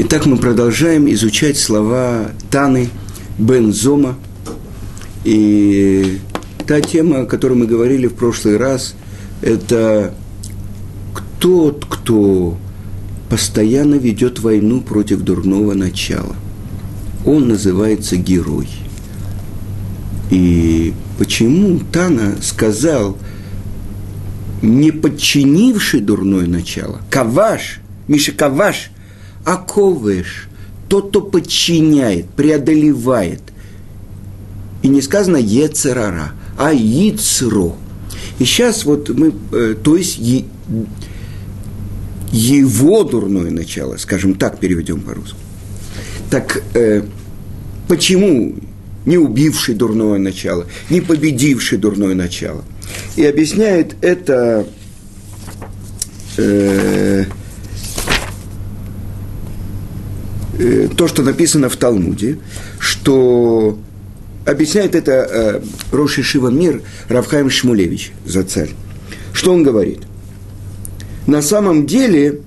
Итак, мы продолжаем изучать слова Таны Бензома. И та тема, о которой мы говорили в прошлый раз, это тот, кто постоянно ведет войну против дурного начала. Он называется герой. И почему Тана сказал, не подчинивший дурное начало, каваш, Миша Каваш – оковываешь, тот, кто подчиняет, преодолевает. И не сказано Ецерара, а Ицро. И сейчас вот мы, э, то есть его дурное начало, скажем так, переведем по-русски. Так э, почему не убивший дурное начало, не победивший дурное начало? И объясняет это э, Э, то, что написано в Талмуде, что объясняет это э, Роши Шива Мир Равхайм Шмулевич за царь. Что он говорит? На самом деле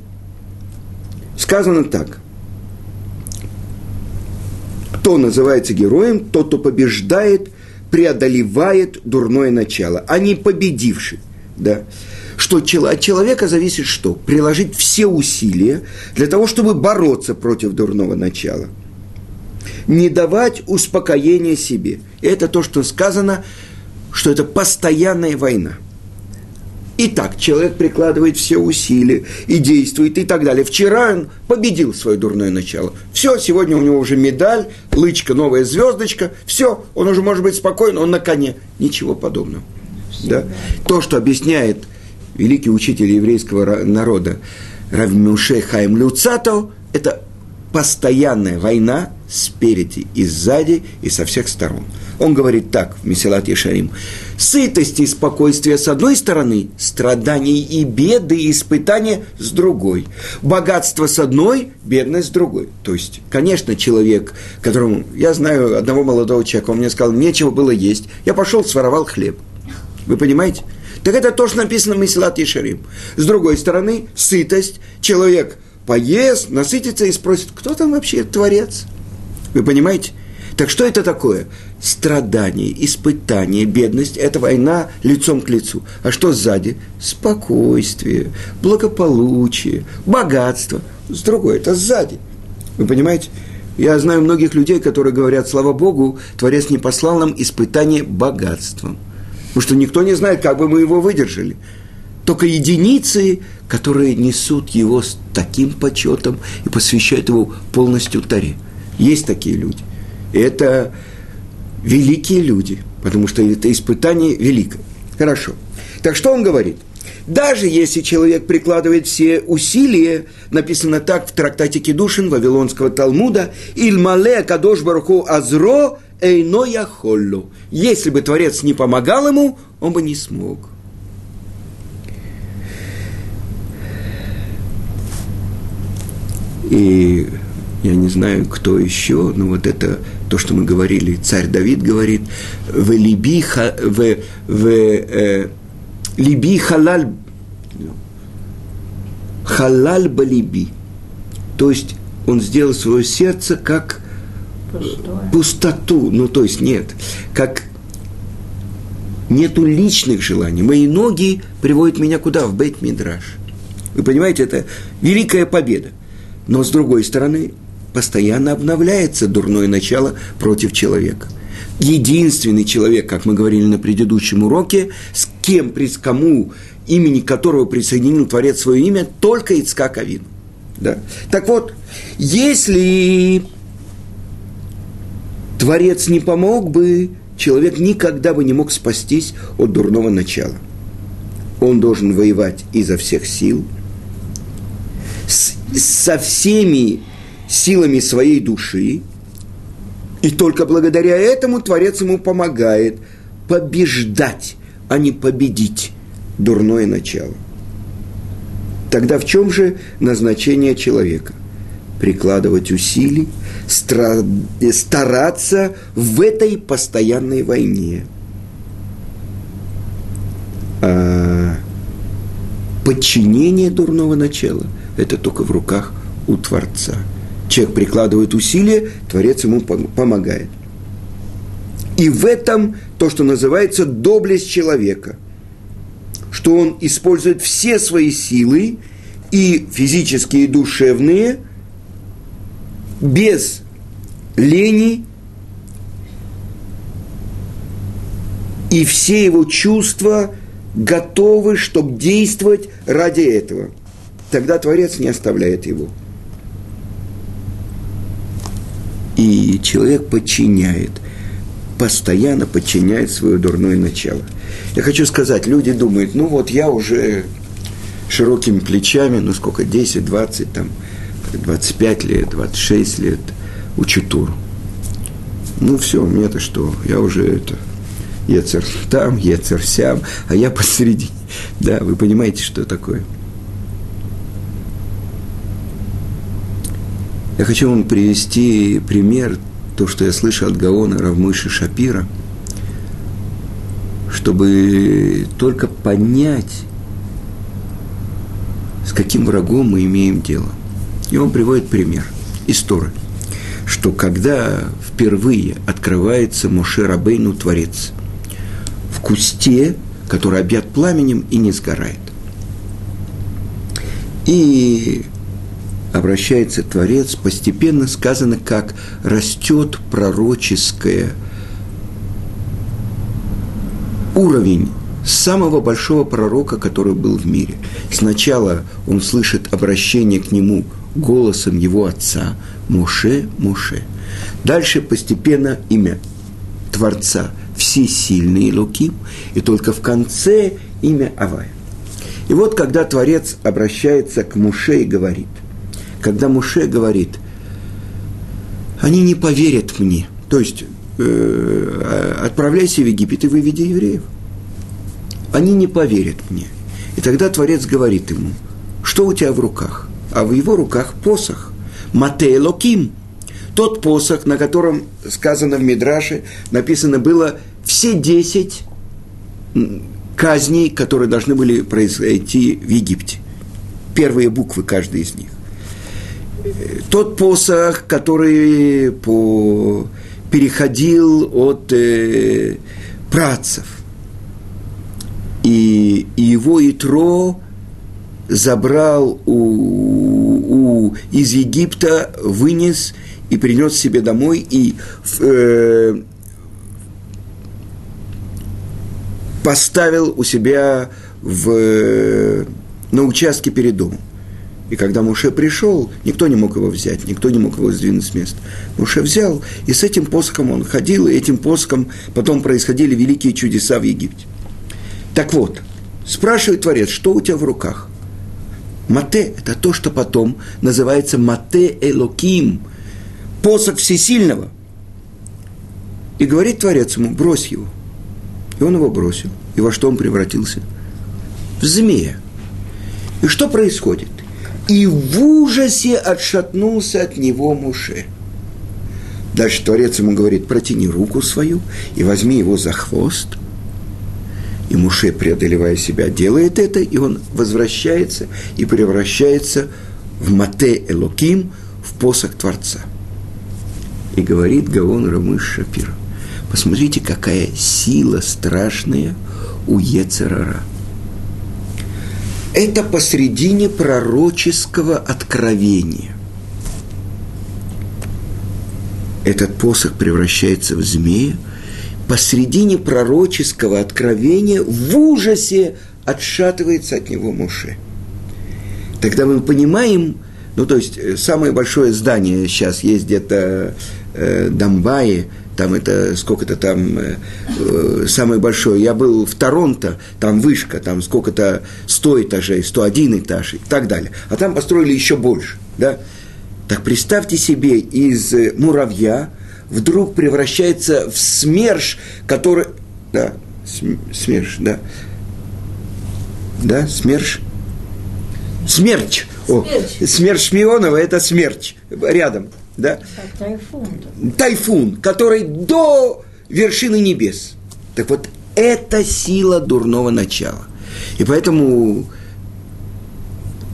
сказано так. Кто называется героем, тот, кто побеждает, преодолевает дурное начало, а не победивший. Да что от человека зависит что? Приложить все усилия для того, чтобы бороться против дурного начала. Не давать успокоения себе. Это то, что сказано, что это постоянная война. Итак, человек прикладывает все усилия и действует и так далее. Вчера он победил свое дурное начало. Все, сегодня у него уже медаль, лычка, новая звездочка. Все, он уже может быть спокоен, он на коне. Ничего подобного. Да? То, что объясняет великий учитель еврейского народа Равмюше Хайм Люцато, это постоянная война спереди и сзади и со всех сторон. Он говорит так в Месилат Ешарим. Сытость и спокойствие с одной стороны, страдания и беды и испытания с другой. Богатство с одной, бедность с другой. То есть, конечно, человек, которому... Я знаю одного молодого человека, он мне сказал, нечего было есть. Я пошел, своровал хлеб. Вы понимаете? Так это тоже написано в Месилат Ешарим. С другой стороны, сытость. Человек поест, насытится и спросит, кто там вообще творец? Вы понимаете? Так что это такое? Страдание, испытание, бедность – это война лицом к лицу. А что сзади? Спокойствие, благополучие, богатство. С другой – это сзади. Вы понимаете? Я знаю многих людей, которые говорят, слава Богу, Творец не послал нам испытание богатством – Потому что никто не знает, как бы мы его выдержали. Только единицы, которые несут его с таким почетом и посвящают его полностью Таре. Есть такие люди. И это великие люди, потому что это испытание великое. Хорошо. Так что он говорит? Даже если человек прикладывает все усилия, написано так в трактате Кедушин Вавилонского Талмуда, «Ильмале кадош баруху азро эйно яхоллу». Если бы Творец не помогал ему, он бы не смог. И я не знаю, кто еще, но вот это то, что мы говорили, царь Давид говорит, в либи, в, в э, либи халаль, халаль балиби. То есть он сделал свое сердце как Пустое. пустоту, ну то есть нет, как нету личных желаний. Мои ноги приводят меня куда? В бейт мидраш. Вы понимаете, это великая победа. Но с другой стороны, постоянно обновляется дурное начало против человека. Единственный человек, как мы говорили на предыдущем уроке, с кем, с кому, имени которого присоединил Творец свое имя, только Ицкак Авин. Да? Так вот, если Творец не помог бы, человек никогда бы не мог спастись от дурного начала. Он должен воевать изо всех сил, с, со всеми силами своей души, и только благодаря этому Творец ему помогает побеждать, а не победить дурное начало. Тогда в чем же назначение человека? Прикладывать усилий – стараться в этой постоянной войне. А подчинение дурного начала – это только в руках у Творца. человек прикладывает усилия, Творец ему помогает. И в этом то, что называется доблесть человека, что он использует все свои силы, и физические, и душевные, без лени, и все его чувства готовы, чтобы действовать ради этого. Тогда Творец не оставляет его. И человек подчиняет, постоянно подчиняет свое дурное начало. Я хочу сказать, люди думают, ну вот я уже широкими плечами, ну сколько, 10, 20, там, 25 лет, 26 лет учу Туру. Ну все, мне-то что, я уже это, Ецер там, Ецер сям, а я посередине. Да, вы понимаете, что такое. Я хочу вам привести пример, то, что я слышал от Гаона Равмыши Шапира, чтобы только понять, с каким врагом мы имеем дело. И он приводит пример из Торы, что когда впервые открывается Моше Рабейну Творец в кусте, который объят пламенем и не сгорает. И обращается Творец, постепенно сказано, как растет пророческое уровень самого большого пророка, который был в мире. Сначала он слышит обращение к нему голосом его отца Моше, Моше. Дальше постепенно имя Творца Всесильный Луким, и только в конце имя Авая. И вот когда Творец обращается к Муше и говорит, когда Муше говорит, они не поверят мне, то есть э, отправляйся в Египет и выведи евреев – они не поверят мне. И тогда Творец говорит ему, что у тебя в руках? А в его руках посох. Матей Локим. Тот посох, на котором сказано в Мидраше, написано было все десять казней, которые должны были произойти в Египте. Первые буквы каждой из них. Тот посох, который по, переходил от э, працев – и, его Итро забрал у, у, из Египта, вынес и принес себе домой, и э, поставил у себя в, на участке перед домом. И когда Муше пришел, никто не мог его взять, никто не мог его сдвинуть с места. Муше взял, и с этим посохом он ходил, и этим посохом потом происходили великие чудеса в Египте. Так вот, спрашивает Творец, что у тебя в руках? Мате – это то, что потом называется Мате Элоким, посох всесильного. И говорит Творец ему, брось его. И он его бросил. И во что он превратился? В змея. И что происходит? И в ужасе отшатнулся от него Муше. Дальше Творец ему говорит, протяни руку свою и возьми его за хвост – и Муше, преодолевая себя, делает это, и он возвращается и превращается в Мате Элоким, в посох Творца. И говорит Гаон Рамыш Шапир, посмотрите, какая сила страшная у Ецерара. Это посредине пророческого откровения. Этот посох превращается в змея – посредине пророческого откровения в ужасе отшатывается от него Муше. Тогда мы понимаем, ну то есть э, самое большое здание сейчас есть где-то э, Дамбае, там это сколько-то там э, э самое большое. Я был в Торонто, там вышка, там сколько-то 100 этажей, 101 этаж и так далее. А там построили еще больше, да? Так представьте себе из э, муравья вдруг превращается в СМЕРШ, который... Да, СМЕРШ, да. Да, СМЕРШ. Смерч. О, смерч Шмионова – это смерч рядом, да? Тайфун. Тайфун, который до вершины небес. Так вот, это сила дурного начала. И поэтому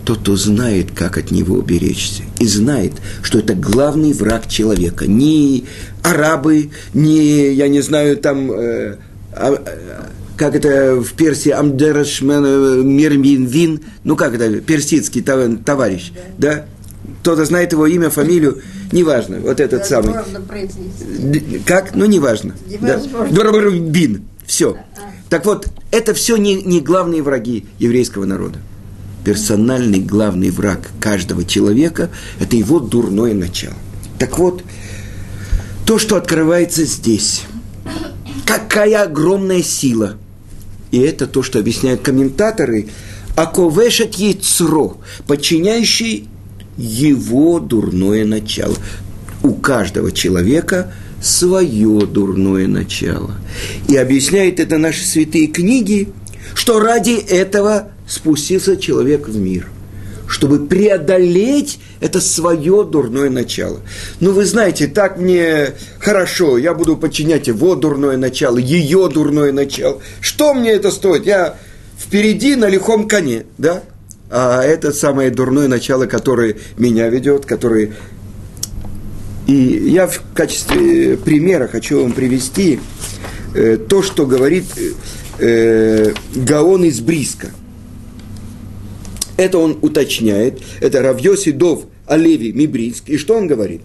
тот, кто знает, как от него уберечься, и знает, что это главный враг человека. Не арабы, не, я не знаю, там, э, а, как это в Персии, Амдерашмен э, Мирмин ну как это, персидский товарищ, да? да? Кто-то знает его имя, фамилию, неважно, вот этот да, самый. Как? Ну, неважно. Да. Бин, все. А. Так вот, это все не, не главные враги еврейского народа персональный главный враг каждого человека – это его дурное начало. Так вот, то, что открывается здесь, какая огромная сила. И это то, что объясняют комментаторы, аковешет яйцро, подчиняющий его дурное начало. У каждого человека свое дурное начало. И объясняют это наши святые книги, что ради этого спустился человек в мир, чтобы преодолеть это свое дурное начало. Ну, вы знаете, так мне хорошо, я буду подчинять его дурное начало, ее дурное начало. Что мне это стоит? Я впереди на лихом коне, да? А это самое дурное начало, которое меня ведет, которое... И я в качестве примера хочу вам привести э, то, что говорит э, Гаон из Бриска – это он уточняет. Это Равьоси Дов Алеви Мибринск. И что он говорит?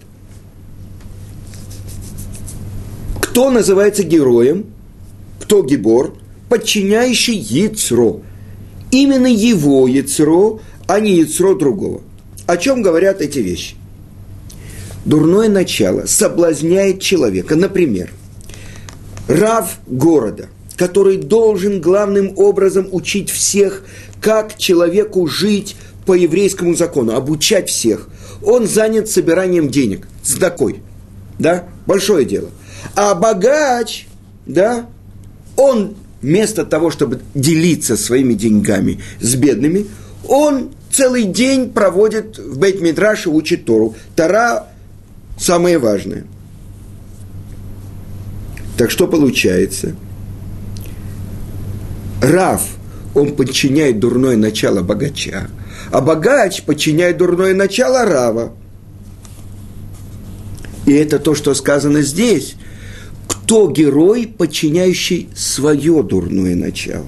Кто называется героем? Кто гибор? Подчиняющий Яцро. Именно его Яцро, а не Яцро другого. О чем говорят эти вещи? Дурное начало соблазняет человека. Например, Рав города, который должен главным образом учить всех как человеку жить по еврейскому закону, обучать всех. Он занят собиранием денег, с такой, да, большое дело. А богач, да, он вместо того, чтобы делиться своими деньгами с бедными, он целый день проводит в Бейт-Мидраше, учит Тору. Тора – самое важное. Так что получается? Рав – он подчиняет дурное начало богача, а богач подчиняет дурное начало рава. И это то, что сказано здесь. Кто герой, подчиняющий свое дурное начало?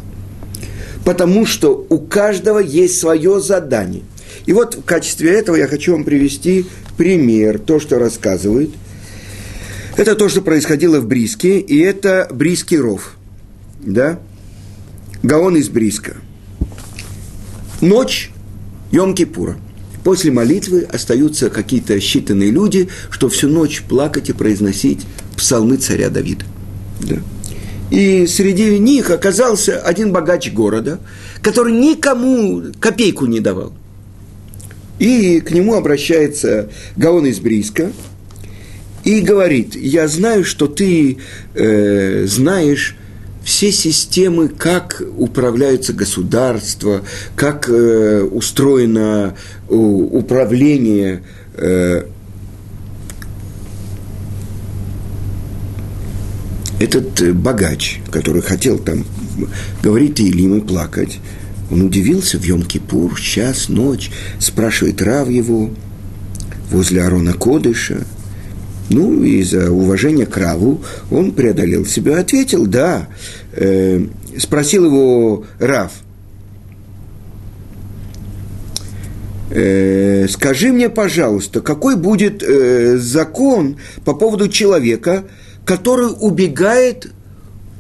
Потому что у каждого есть свое задание. И вот в качестве этого я хочу вам привести пример, то, что рассказывают. Это то, что происходило в Бриске, и это Бриский ров. Да? Гаон из Бриска. Ночь Йом-Кипура. После молитвы остаются какие-то считанные люди, что всю ночь плакать и произносить псалмы царя Давида. Да. И среди них оказался один богач города, который никому копейку не давал. И к нему обращается Гаон из Бриска и говорит, я знаю, что ты э, знаешь все системы, как управляются государства, как э, устроено э, управление э, этот э, богач, который хотел там говорить Илим и плакать, он удивился в Йом-Кипур, час, ночь, спрашивает Рав его возле Арона Кодыша – ну, из-за уважения к Раву он преодолел себя, ответил, да. Э, спросил его Рав, э, скажи мне, пожалуйста, какой будет э, закон по поводу человека, который убегает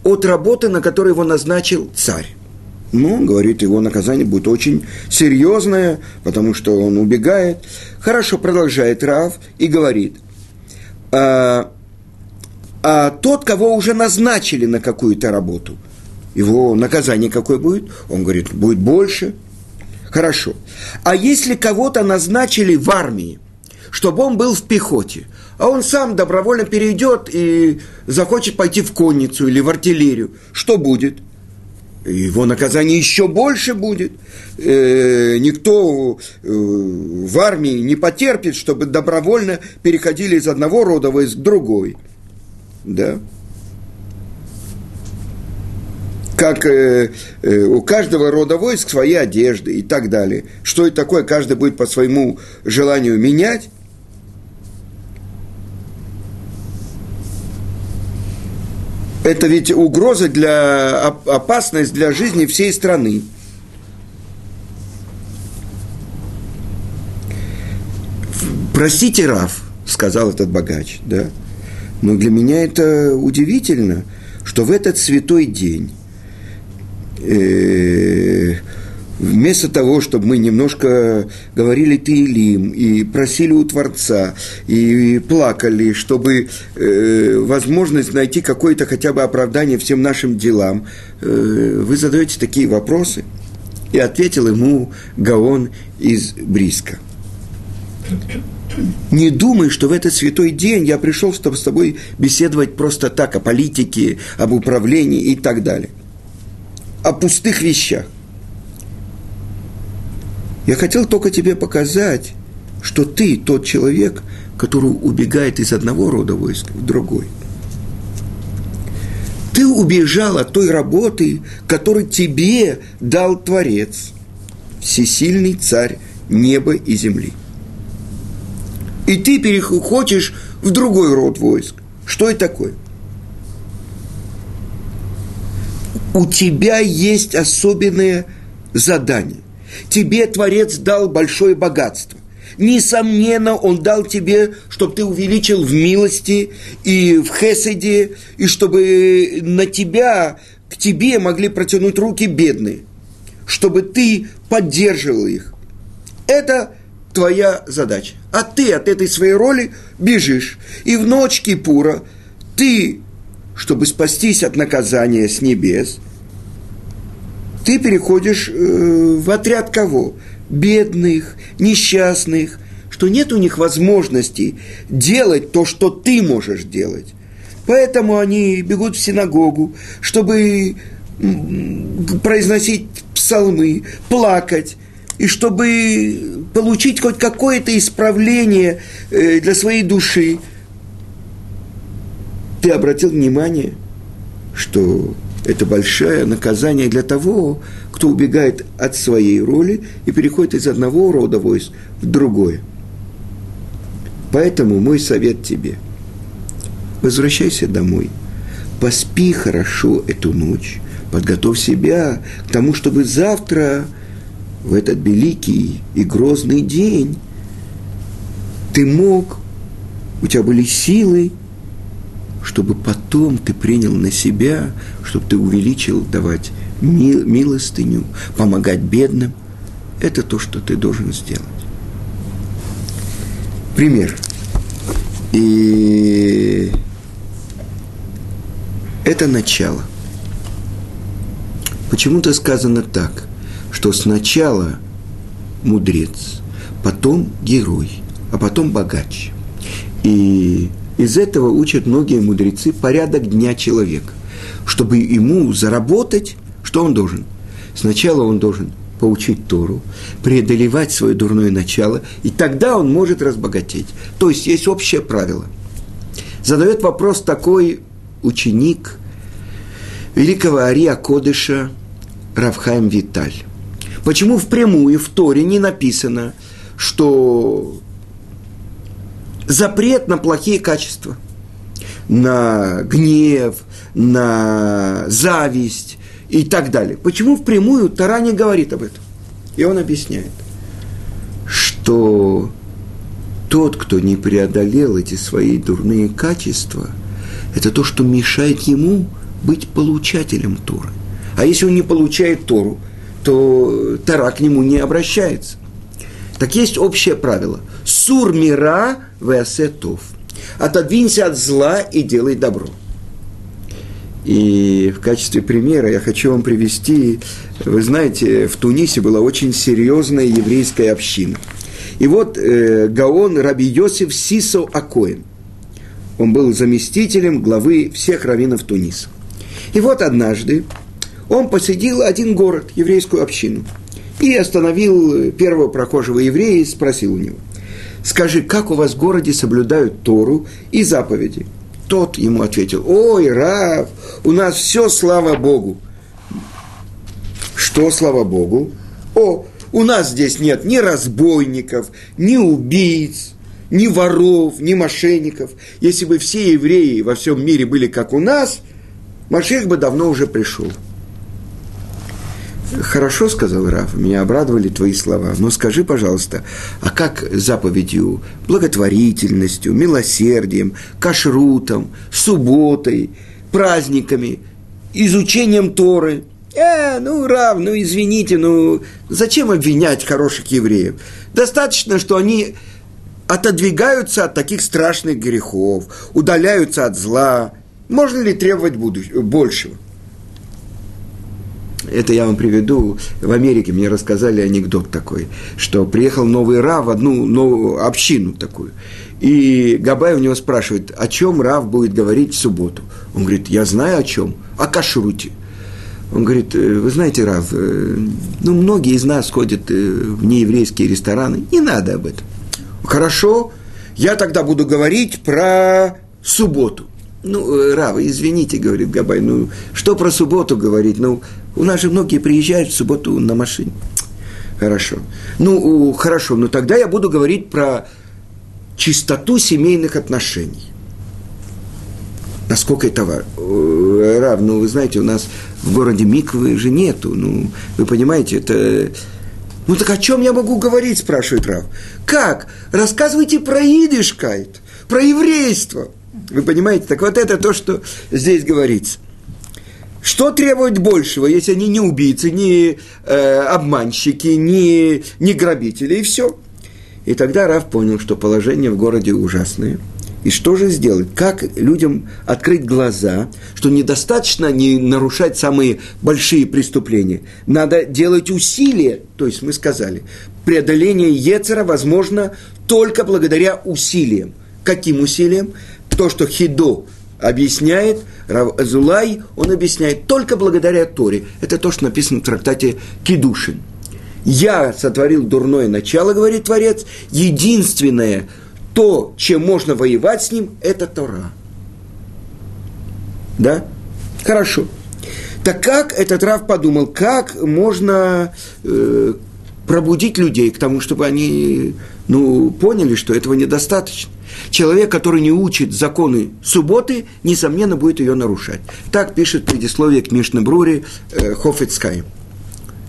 от работы, на которой его назначил царь? Ну, говорит, его наказание будет очень серьезное, потому что он убегает. Хорошо, продолжает Рав и говорит, а, а тот, кого уже назначили на какую-то работу, его наказание какое будет? Он говорит, будет больше. Хорошо. А если кого-то назначили в армии, чтобы он был в пехоте, а он сам добровольно перейдет и захочет пойти в конницу или в артиллерию, что будет? Его наказание еще больше будет. Э, никто э, в армии не потерпит, чтобы добровольно переходили из одного рода войск к другой. Да. как э, э, у каждого рода войск свои одежды и так далее. Что это такое, каждый будет по своему желанию менять. Это ведь угроза для, опасность для жизни всей страны. Простите, Раф, сказал этот богач, да. Но для меня это удивительно, что в этот святой день э, вместо того, чтобы мы немножко говорили Таилим и просили у Творца, и плакали, чтобы э, возможность найти какое-то хотя бы оправдание всем нашим делам, э, вы задаете такие вопросы. И ответил ему Гаон из Бриска. Не думай, что в этот святой день я пришел, чтобы с тобой беседовать просто так, о политике, об управлении и так далее. О пустых вещах. Я хотел только тебе показать, что ты тот человек, который убегает из одного рода войск в другой. Ты убежал от той работы, которую тебе дал Творец, всесильный царь неба и земли – и ты переходишь в другой род войск. Что это такое? У тебя есть особенное задание. Тебе Творец дал большое богатство. Несомненно, Он дал тебе, чтобы ты увеличил в милости и в хеседе, и чтобы на тебя, к тебе могли протянуть руки бедные, чтобы ты поддерживал их. Это твоя задача. А ты от этой своей роли бежишь. И в ночь Кипура ты, чтобы спастись от наказания с небес, ты переходишь э, в отряд кого? Бедных, несчастных, что нет у них возможности делать то, что ты можешь делать. Поэтому они бегут в синагогу, чтобы произносить псалмы, плакать, и чтобы получить хоть какое-то исправление э, для своей души, ты обратил внимание, что это большое наказание для того, кто убегает от своей роли и переходит из одного рода войск в другое. Поэтому мой совет тебе – возвращайся домой, поспи хорошо эту ночь, подготовь себя к тому, чтобы завтра – в этот великий и грозный день ты мог, у тебя были силы, чтобы потом ты принял на себя, чтобы ты увеличил давать милостыню, помогать бедным. Это то, что ты должен сделать. Пример. И это начало. Почему-то сказано так что сначала мудрец, потом герой, а потом богач. И из этого учат многие мудрецы порядок дня человека. Чтобы ему заработать, что он должен? Сначала он должен поучить Тору, преодолевать свое дурное начало, и тогда он может разбогатеть. То есть есть общее правило. Задает вопрос такой ученик великого Ария Кодыша Равхайм Виталь. Почему впрямую в Торе не написано, что запрет на плохие качества, на гнев, на зависть и так далее? Почему впрямую Тора не говорит об этом? И он объясняет, что тот, кто не преодолел эти свои дурные качества, это то, что мешает ему быть получателем Торы. А если он не получает Тору, то Тара к нему не обращается. Так есть общее правило. Сур мира веасетов. Отодвинься от зла и делай добро. И в качестве примера я хочу вам привести, вы знаете, в Тунисе была очень серьезная еврейская община. И вот э, Гаон Раби Йосиф Сисо Акоин. Он был заместителем главы всех раввинов Туниса. И вот однажды он посетил один город, еврейскую общину, и остановил первого прохожего еврея и спросил у него, скажи, как у вас в городе соблюдают Тору и заповеди? Тот ему ответил, ой, Рав, у нас все, слава Богу. что, слава Богу, о, у нас здесь нет ни разбойников, ни убийц, ни воров, ни мошенников. Если бы все евреи во всем мире были как у нас, Машех бы давно уже пришел. Хорошо, сказал Раф, меня обрадовали твои слова. Но скажи, пожалуйста, а как заповедью, благотворительностью, милосердием, кашрутом, субботой, праздниками, изучением Торы? Э, ну, Рав, ну, извините, ну, зачем обвинять хороших евреев? Достаточно, что они отодвигаются от таких страшных грехов, удаляются от зла. Можно ли требовать большего? Это я вам приведу. В Америке мне рассказали анекдот такой, что приехал новый Рав в одну новую общину такую. И Габай у него спрашивает, о чем Рав будет говорить в субботу. Он говорит, я знаю о чем, о кашруте. Он говорит, «Э, вы знаете, Рав, э, ну, многие из нас ходят э, в нееврейские рестораны, не надо об этом. Хорошо, я тогда буду говорить про субботу. Ну, Рава, извините, говорит Габай, ну, что про субботу говорить? Ну, у нас же многие приезжают в субботу на машине. Хорошо. Ну, хорошо, но тогда я буду говорить про чистоту семейных отношений. Насколько это Рав, ну, вы знаете, у нас в городе Миквы же нету. Ну, вы понимаете, это... Ну, так о чем я могу говорить, спрашивает Рав. Как? Рассказывайте про идишкайт, про еврейство. Вы понимаете? Так вот это то, что здесь говорится. Что требовать большего, если они не убийцы, не э, обманщики, не, не грабители, и все. И тогда Раф понял, что положение в городе ужасное. И что же сделать? Как людям открыть глаза, что недостаточно не нарушать самые большие преступления. Надо делать усилия, то есть мы сказали, преодоление Ецера возможно только благодаря усилиям. Каким усилиям? То, что Хидо объясняет, Рав Азулай, он объясняет только благодаря Торе. Это то, что написано в трактате Кидушин. «Я сотворил дурное начало, — говорит Творец, — единственное, то, чем можно воевать с ним, это Тора». Да? Хорошо. Так как этот Рав подумал, как можно э, пробудить людей к тому, чтобы они ну, поняли, что этого недостаточно. Человек, который не учит законы субботы, несомненно, будет ее нарушать. Так пишет предисловие к Мишне Брури э, Хофицкай.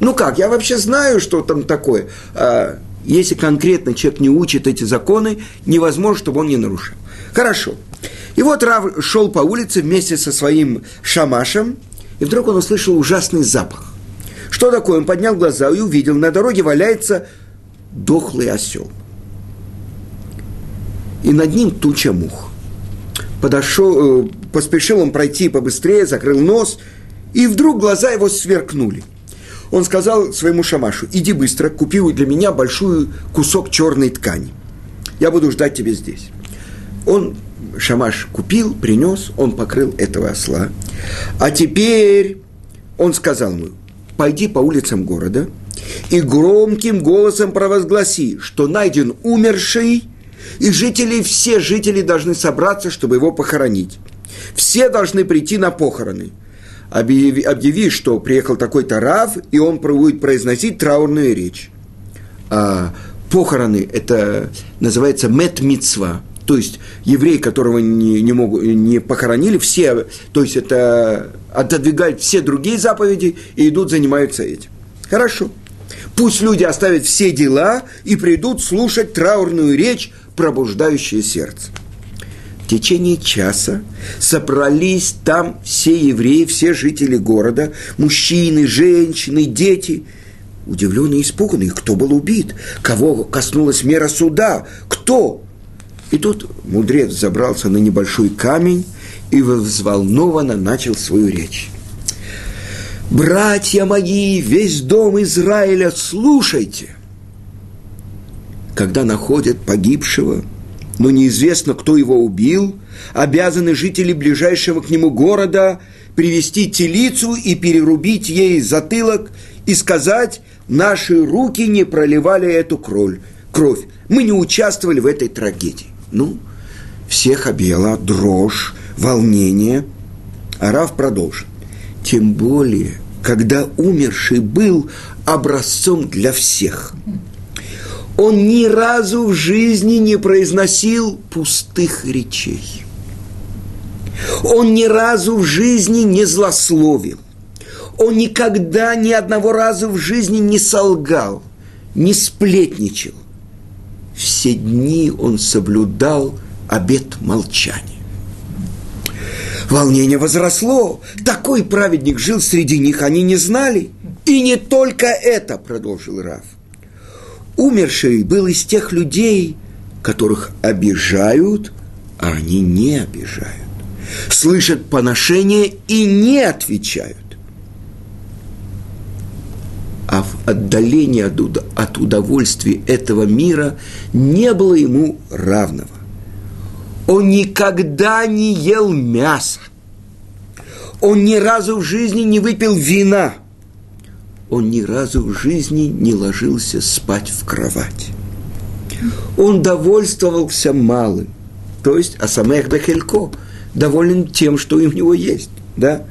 Ну как, я вообще знаю, что там такое. А, если конкретно человек не учит эти законы, невозможно, чтобы он не нарушал. Хорошо. И вот Рав шел по улице вместе со своим шамашем, и вдруг он услышал ужасный запах. Что такое? Он поднял глаза и увидел, на дороге валяется дохлый осел – и над ним туча мух. Подошел, э, поспешил он пройти побыстрее, закрыл нос, и вдруг глаза его сверкнули. Он сказал своему шамашу, иди быстро, купи для меня большой кусок черной ткани. Я буду ждать тебя здесь. Он, шамаш, купил, принес, он покрыл этого осла. А теперь он сказал ему, пойди по улицам города и громким голосом провозгласи, что найден умерший – и жители, все жители должны собраться, чтобы его похоронить. Все должны прийти на похороны. Объяви, объяви что приехал такой-то Рав, и он будет произносить траурную речь. А похороны – это называется мет митцва, то есть евреи, которого не, не, могут, не похоронили, все, то есть это отодвигают все другие заповеди и идут, занимаются этим. Хорошо. Пусть люди оставят все дела и придут слушать траурную речь пробуждающее сердце. В течение часа собрались там все евреи, все жители города, мужчины, женщины, дети, удивленные и испуганные, кто был убит, кого коснулась мера суда, кто. И тут мудрец забрался на небольшой камень и взволнованно начал свою речь. «Братья мои, весь дом Израиля, слушайте! когда находят погибшего, но неизвестно, кто его убил, обязаны жители ближайшего к нему города привести телицу и перерубить ей затылок и сказать, наши руки не проливали эту кровь, кровь. мы не участвовали в этой трагедии. Ну, всех объела дрожь, волнение. Арав продолжит. Тем более, когда умерший был образцом для всех. Он ни разу в жизни не произносил пустых речей. Он ни разу в жизни не злословил. Он никогда ни одного раза в жизни не солгал, не сплетничал. Все дни он соблюдал обет молчания. Волнение возросло. Такой праведник жил среди них, они не знали. И не только это, продолжил Раф. Умерший был из тех людей, которых обижают, а они не обижают. Слышат поношение и не отвечают. В отдалении от удовольствия этого мира не было ему равного. Он никогда не ел мясо. Он ни разу в жизни не выпил вина. Он ни разу в жизни не ложился спать в кровать. Он довольствовался малым, то есть Асамех Бехелько, доволен тем, что у него есть, да?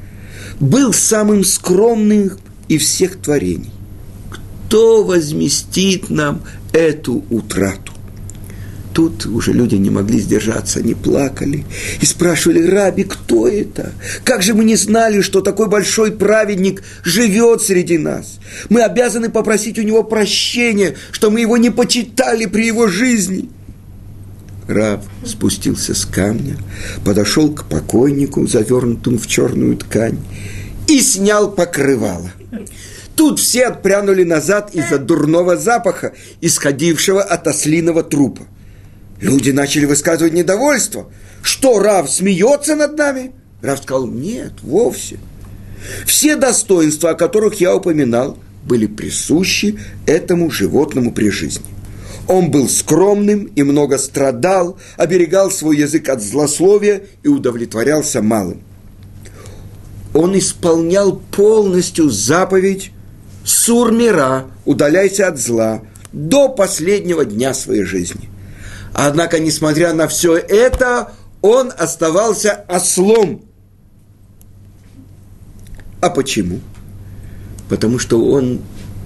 Был самым скромным из всех творений. Кто возместит нам эту утрату? тут уже люди не могли сдержаться, они плакали и спрашивали, Раби, кто это? Как же мы не знали, что такой большой праведник живет среди нас? Мы обязаны попросить у него прощения, что мы его не почитали при его жизни. Раб спустился с камня, подошел к покойнику, завернутому в черную ткань, и снял покрывало. Тут все отпрянули назад из-за дурного запаха, исходившего от ослиного трупа. Люди начали высказывать недовольство. Что, Рав смеется над нами? Рав сказал, нет, вовсе. Все достоинства, о которых я упоминал, были присущи этому животному при жизни. Он был скромным и много страдал, оберегал свой язык от злословия и удовлетворялся малым. Он исполнял полностью заповедь «Сурмира, удаляйся от зла» до последнего дня своей жизни. Однако, несмотря на все это, он оставался ослом. А почему? Потому что он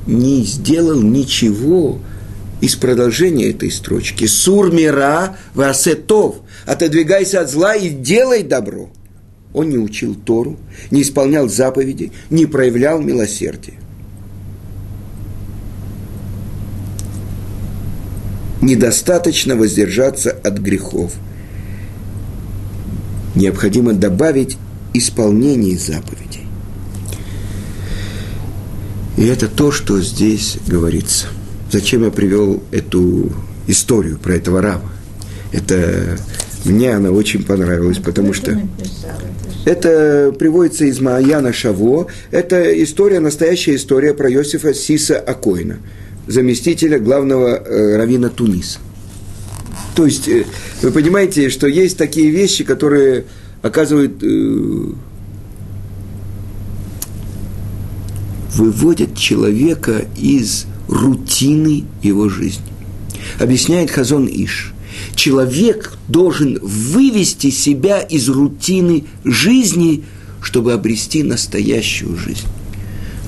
не сделал ничего из продолжения этой строчки. Сур мира васетов. Отодвигайся от зла и делай добро. Он не учил Тору, не исполнял заповеди, не проявлял милосердия. Недостаточно воздержаться от грехов. Необходимо добавить исполнение заповедей. И это то, что здесь говорится. Зачем я привел эту историю про этого раба? Это мне она очень понравилась, потому что это приводится из Маяна Шаво. Это история, настоящая история про Иосифа Сиса Акоина – заместителя главного э, равина Туниса. То есть, э, вы понимаете, что есть такие вещи, которые оказывают, э, выводят человека из рутины его жизни. Объясняет Хазон Иш. Человек должен вывести себя из рутины жизни, чтобы обрести настоящую жизнь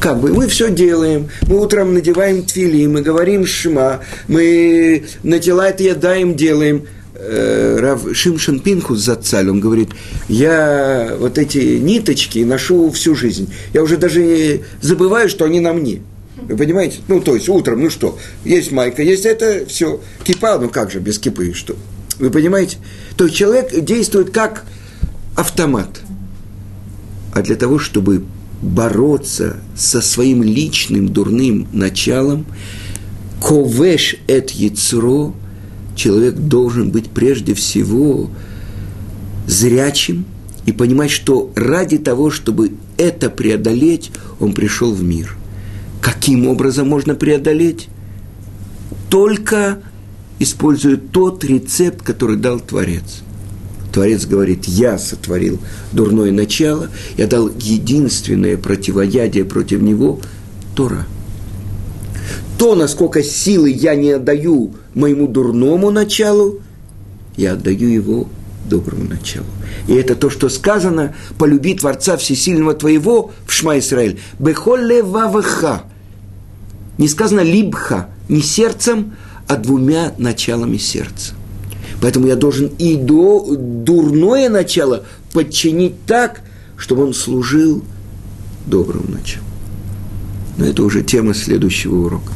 как бы мы все делаем, мы утром надеваем твили, мы говорим шма, мы на тела это ядаем, делаем. Э, Рав Шимшин Пинхус Зацаль, он говорит, я вот эти ниточки ношу всю жизнь. Я уже даже забываю, что они на мне. Вы понимаете? Ну, то есть утром, ну что, есть майка, есть это, все. Кипа, ну как же, без кипы, что? Вы понимаете? То есть человек действует как автомат. А для того, чтобы бороться со своим личным дурным началом, ковеш эт яцро, человек должен быть прежде всего зрячим и понимать, что ради того, чтобы это преодолеть, он пришел в мир. Каким образом можно преодолеть? Только используя тот рецепт, который дал Творец – Творец говорит, я сотворил дурное начало, я дал единственное противоядие против него – Тора. То, насколько силы я не отдаю моему дурному началу, я отдаю его доброму началу. И это то, что сказано, полюби Творца Всесильного твоего в Шма Исраэль. Бехолле ваваха. Не сказано либха, не сердцем, а двумя началами сердца. Поэтому я должен и до, дурное начало подчинить так, чтобы он служил доброму началу. Но это уже тема следующего урока.